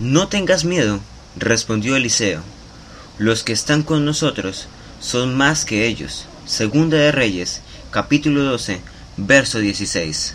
No tengas miedo, respondió Eliseo. Los que están con nosotros son más que ellos. Segunda de Reyes, capítulo 12, verso 16.